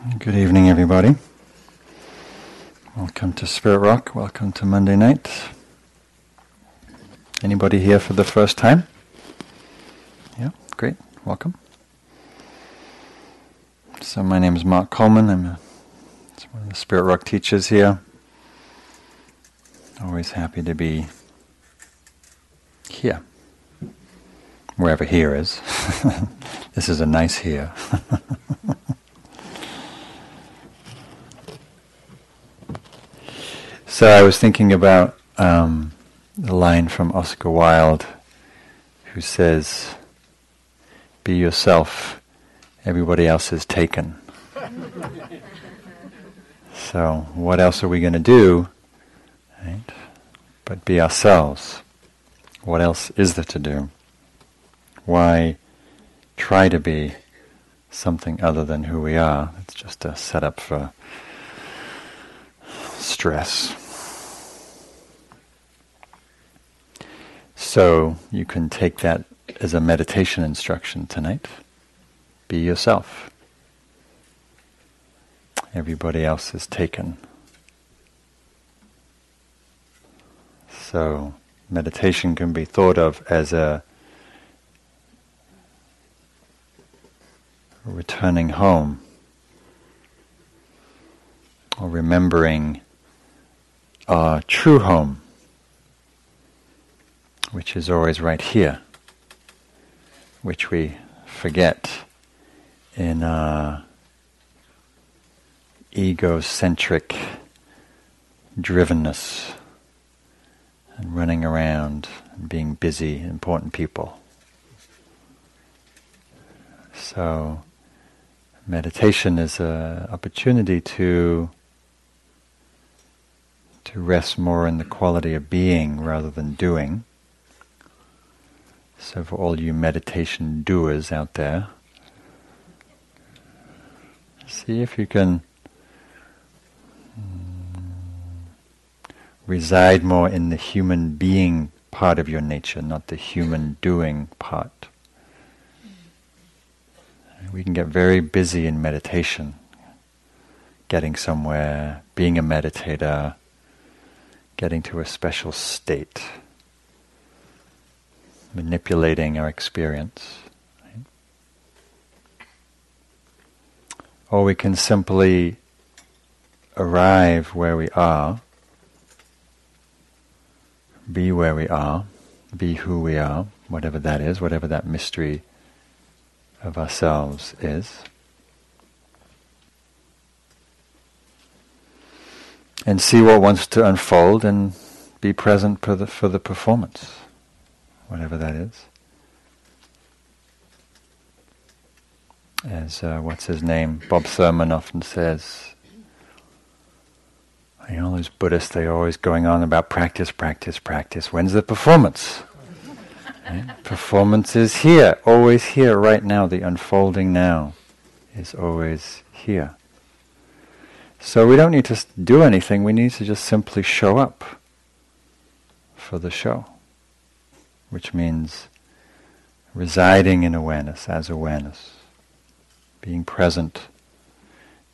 Good evening, everybody. Welcome to Spirit Rock. Welcome to Monday night. Anybody here for the first time? Yeah, great. Welcome. So my name is Mark Coleman. I'm a, one of the Spirit Rock teachers here. Always happy to be here, wherever here is. this is a nice here. So I was thinking about um, the line from Oscar Wilde, who says, "Be yourself; everybody else is taken." so what else are we going to do, right? But be ourselves. What else is there to do? Why try to be something other than who we are? It's just a setup for stress. So you can take that as a meditation instruction tonight. Be yourself. Everybody else is taken. So meditation can be thought of as a returning home or remembering our true home which is always right here, which we forget in our egocentric drivenness and running around and being busy, important people. So, meditation is an opportunity to to rest more in the quality of being rather than doing. So, for all you meditation doers out there, see if you can mm, reside more in the human being part of your nature, not the human doing part. We can get very busy in meditation, getting somewhere, being a meditator, getting to a special state manipulating our experience. Right? Or we can simply arrive where we are, be where we are, be who we are, whatever that is, whatever that mystery of ourselves is. And see what wants to unfold and be present for the, for the performance whatever that is. As uh, what's his name, Bob Thurman often says, you know, those Buddhists, they're always going on about practice, practice, practice. When's the performance? right? Performance is here, always here, right now. The unfolding now is always here. So we don't need to do anything, we need to just simply show up for the show which means residing in awareness as awareness, being present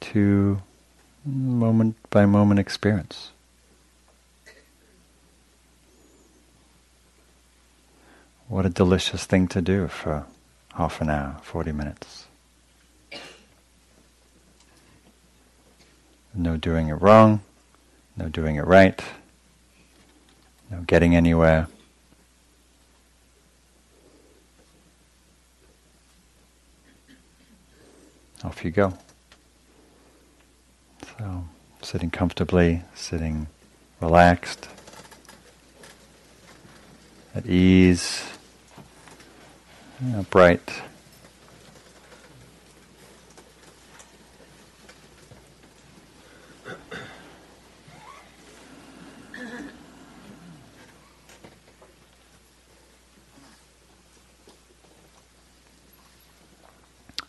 to moment by moment experience. What a delicious thing to do for half an hour, 40 minutes. No doing it wrong, no doing it right, no getting anywhere. Off you go. So, sitting comfortably, sitting relaxed, at ease, upright.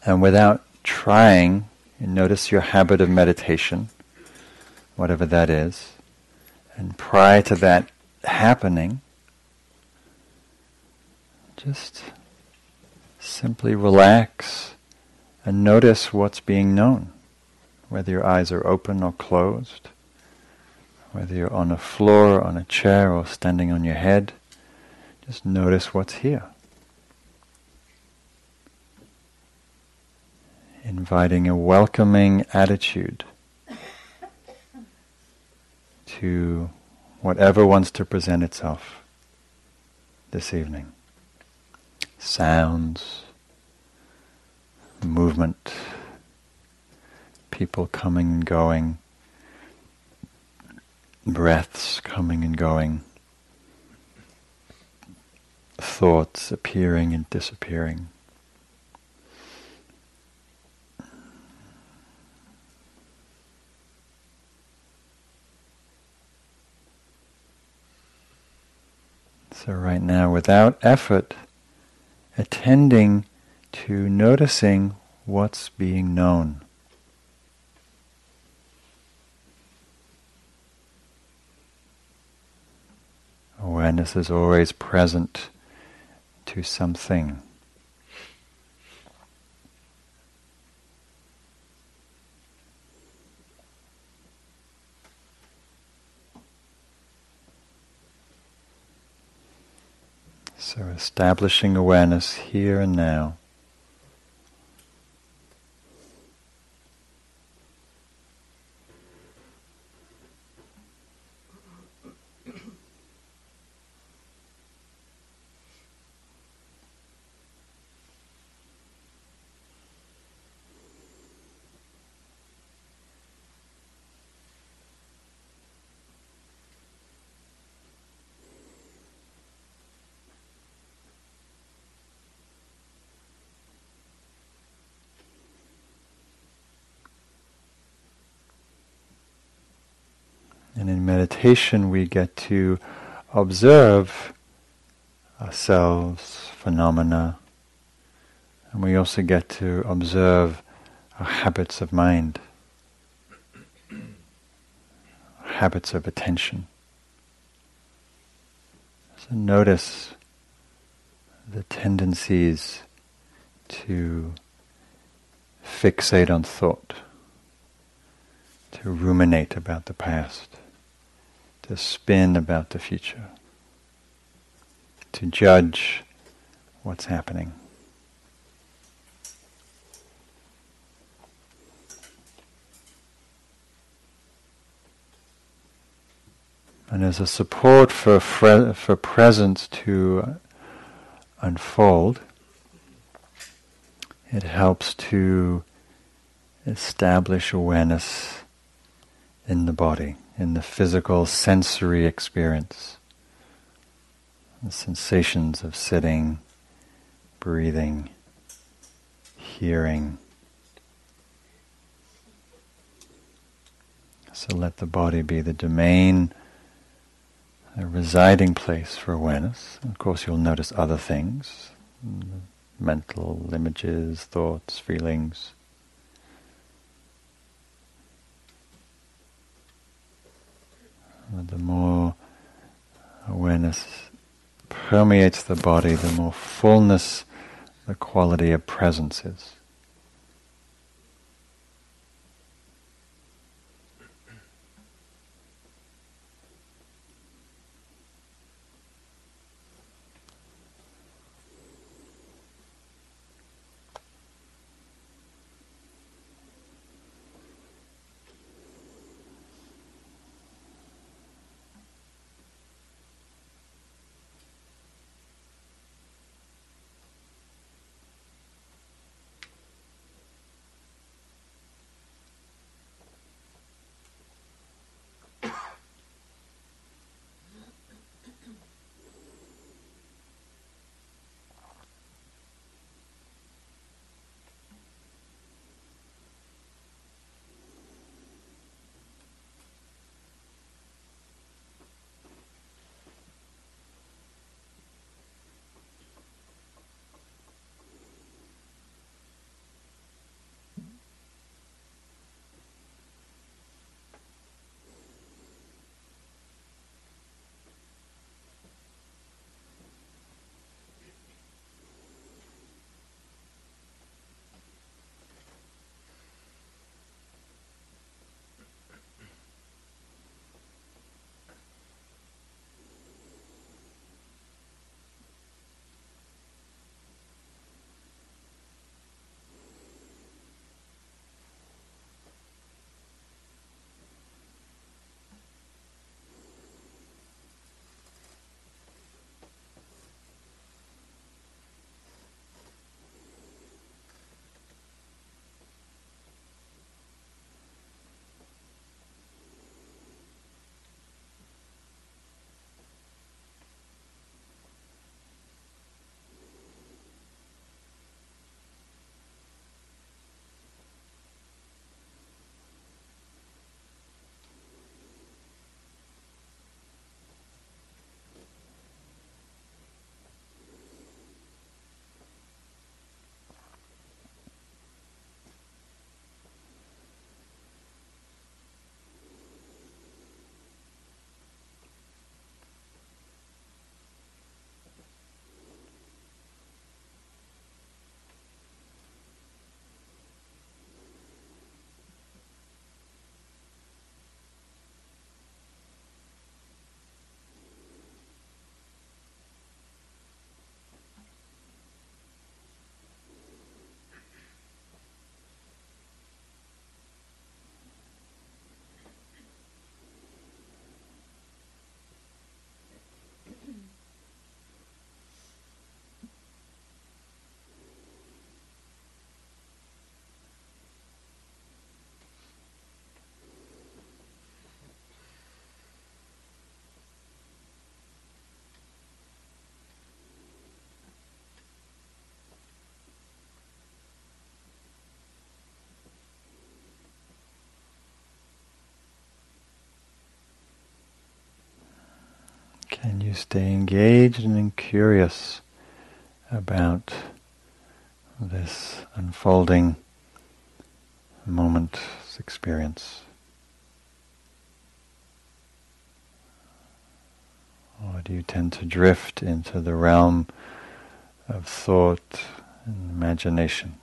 And without trying, and notice your habit of meditation, whatever that is. And prior to that happening, just simply relax and notice what's being known. whether your eyes are open or closed, whether you're on a floor, on a chair, or standing on your head. Just notice what's here. Inviting a welcoming attitude to whatever wants to present itself this evening. Sounds, movement, people coming and going, breaths coming and going, thoughts appearing and disappearing. So, right now, without effort, attending to noticing what's being known. Awareness is always present to something. So establishing awareness here and now. And in meditation, we get to observe ourselves, phenomena, and we also get to observe our habits of mind, habits of attention. So notice the tendencies to fixate on thought, to ruminate about the past to spin about the future, to judge what's happening. And as a support for fre- for presence to unfold, it helps to establish awareness in the body in the physical sensory experience. The sensations of sitting, breathing, hearing. So let the body be the domain, a residing place for awareness. Of course, you'll notice other things mental images, thoughts, feelings. Uh, the more awareness permeates the body, the more fullness the quality of presence is. Can you stay engaged and curious about this unfolding moment's experience? Or do you tend to drift into the realm of thought and imagination?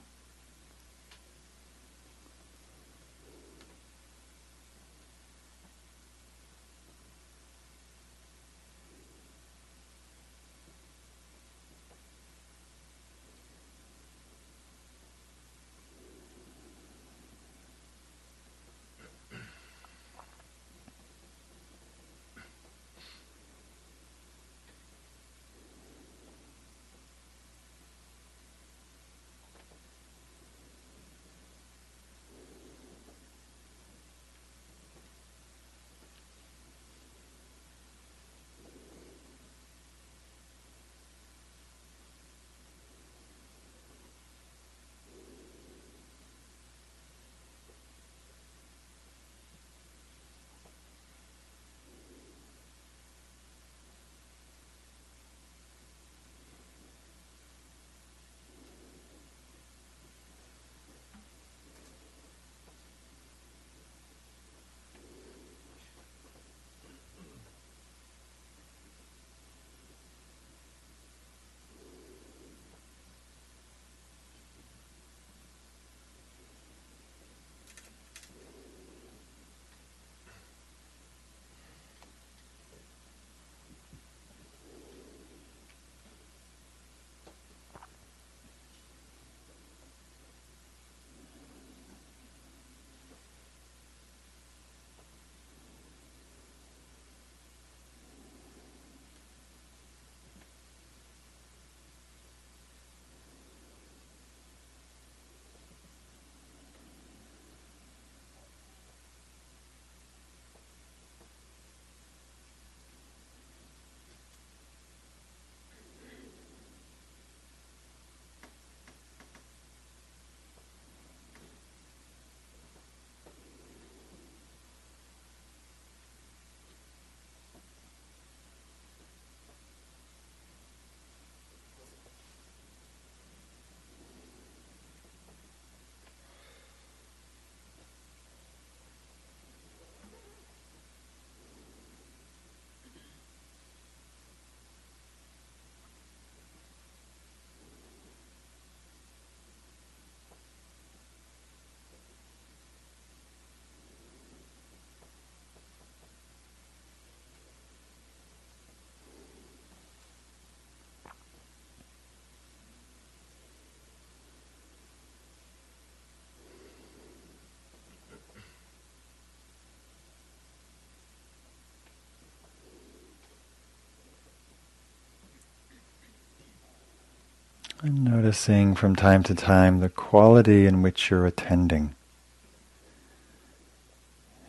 And noticing from time to time the quality in which you're attending.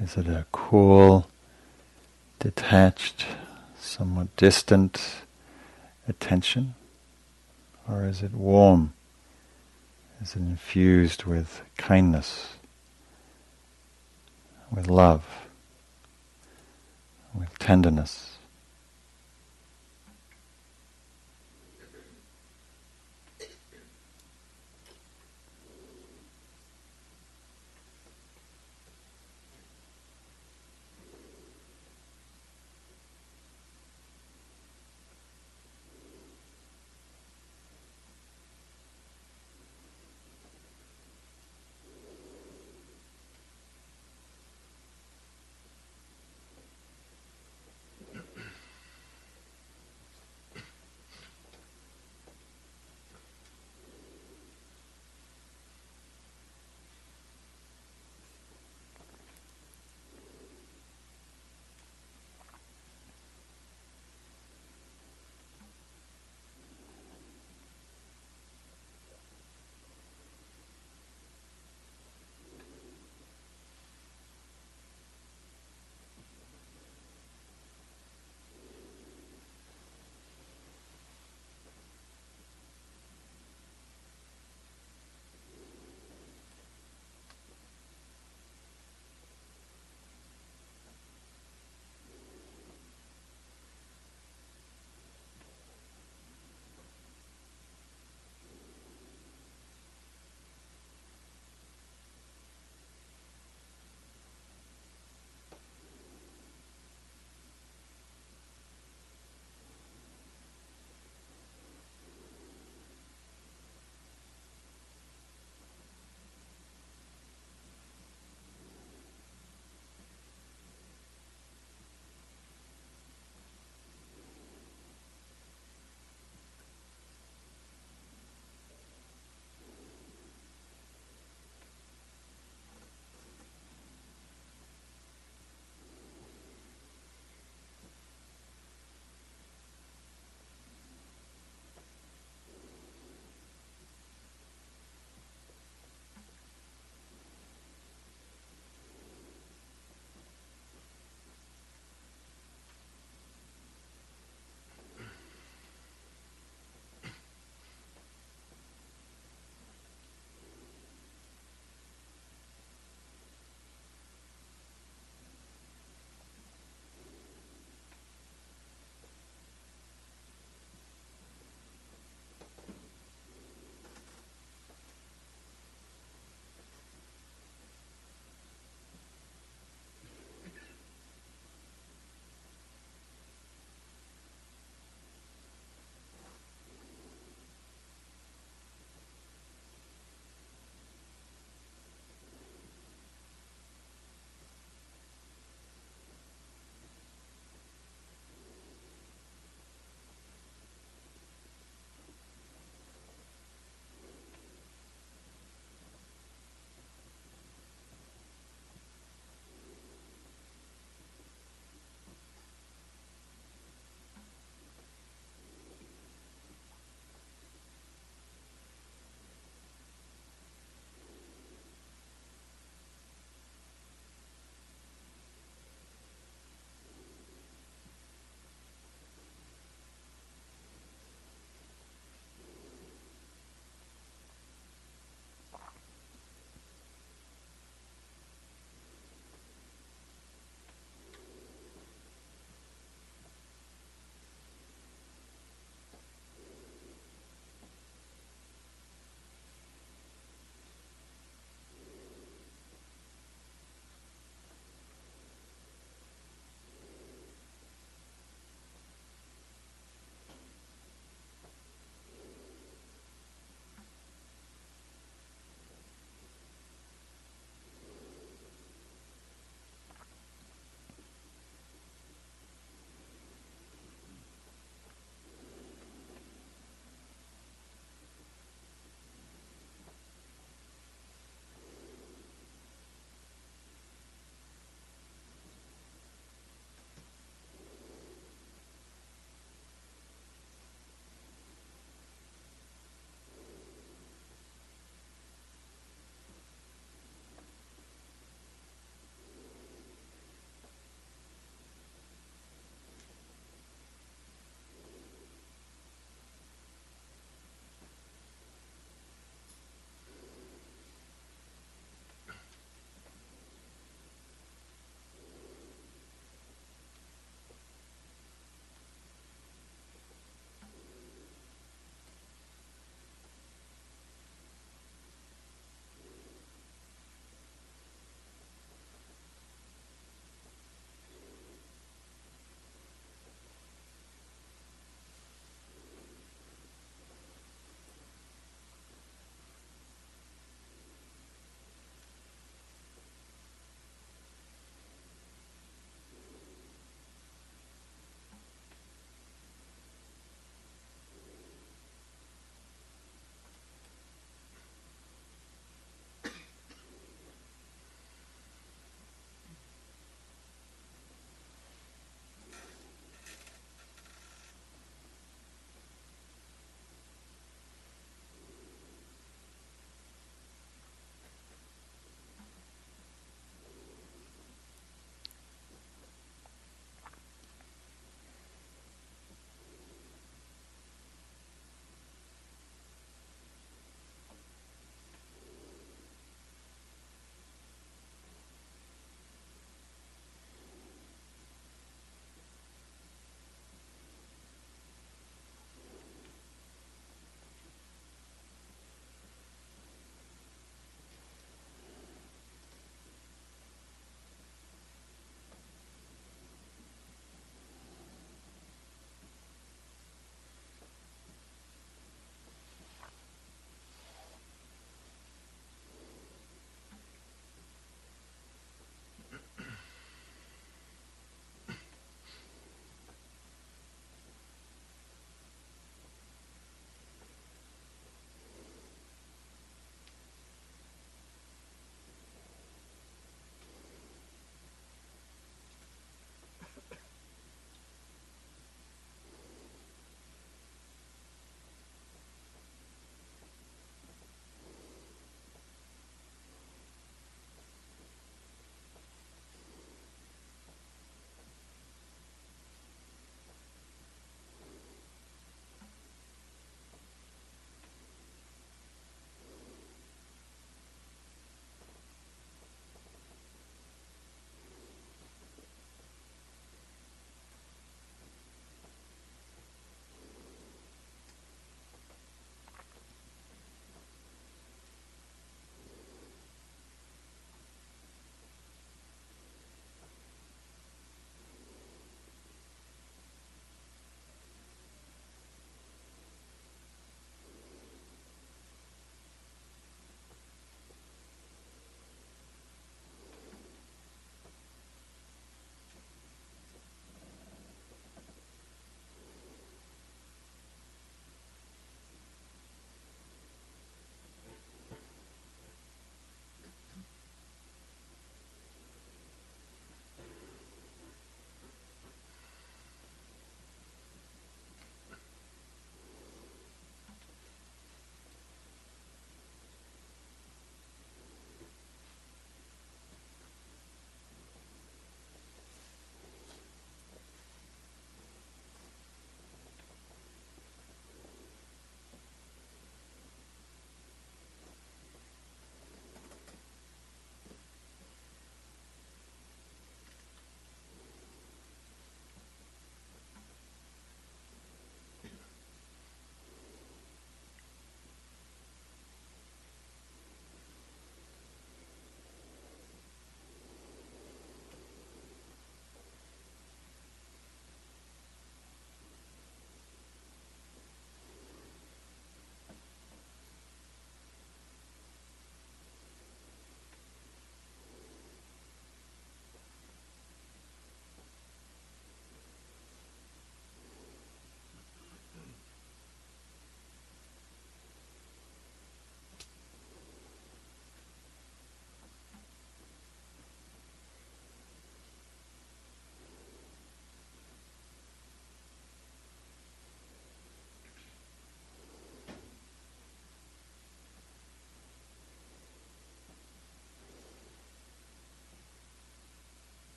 Is it a cool, detached, somewhat distant attention? Or is it warm? Is it infused with kindness, with love, with tenderness?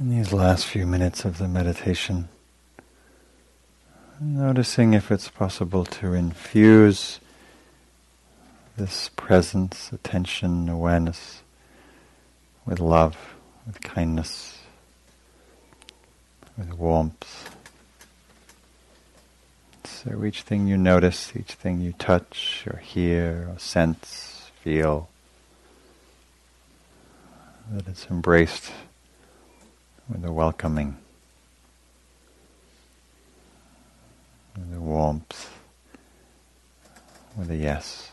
In these last few minutes of the meditation, noticing if it's possible to infuse this presence, attention, awareness with love, with kindness, with warmth. So each thing you notice, each thing you touch or hear or sense, feel, that it's embraced with a welcoming, with a warmth, with a yes.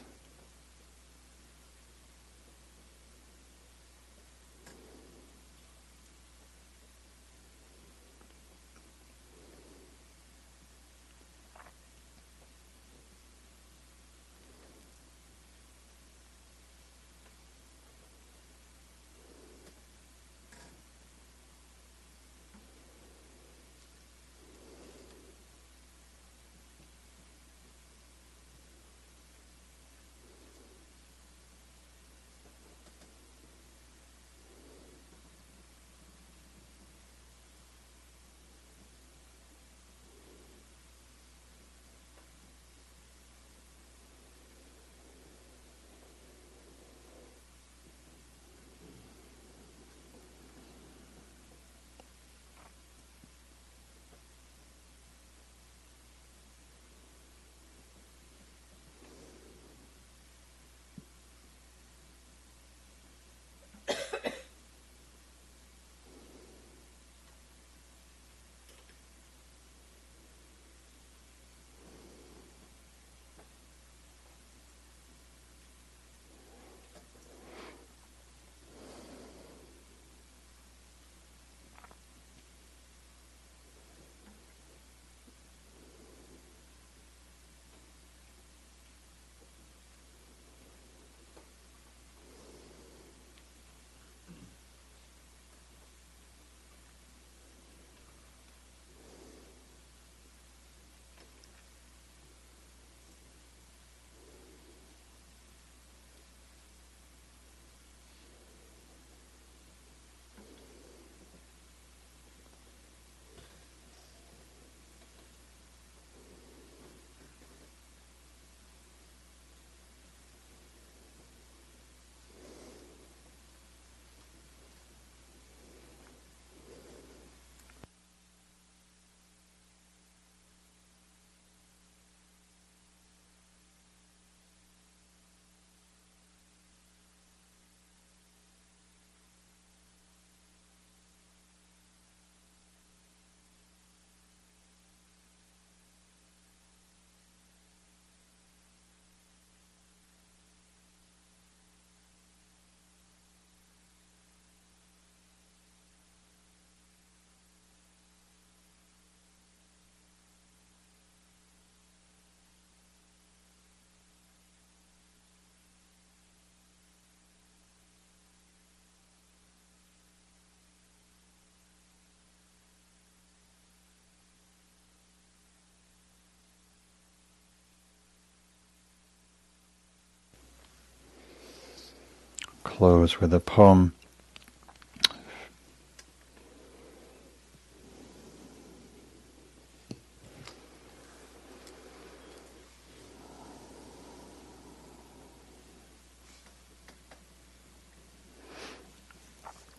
Close with a poem.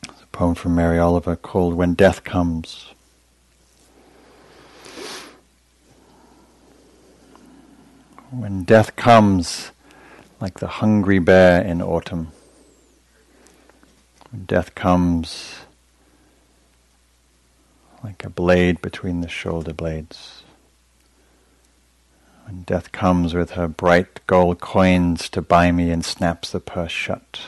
It's a poem from Mary Oliver called When Death Comes. When death comes like the hungry bear in autumn. When death comes like a blade between the shoulder blades. When death comes with her bright gold coins to buy me and snaps the purse shut.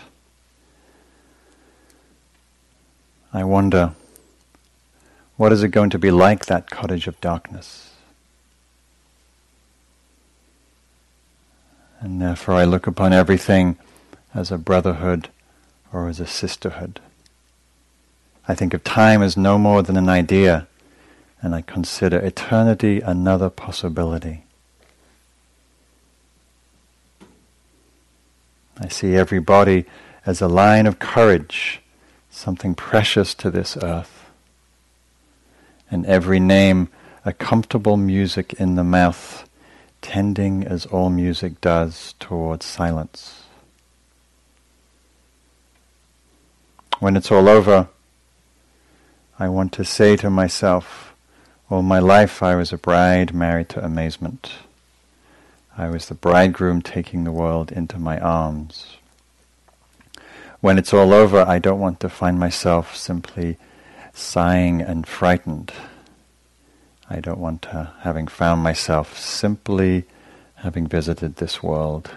I wonder, what is it going to be like, that cottage of darkness? And therefore I look upon everything as a brotherhood or as a sisterhood. I think of time as no more than an idea, and I consider eternity another possibility. I see every body as a line of courage, something precious to this earth. and every name a comfortable music in the mouth, tending as all music does towards silence. When it's all over, I want to say to myself, all my life I was a bride married to amazement. I was the bridegroom taking the world into my arms. When it's all over, I don't want to find myself simply sighing and frightened. I don't want to, having found myself simply having visited this world.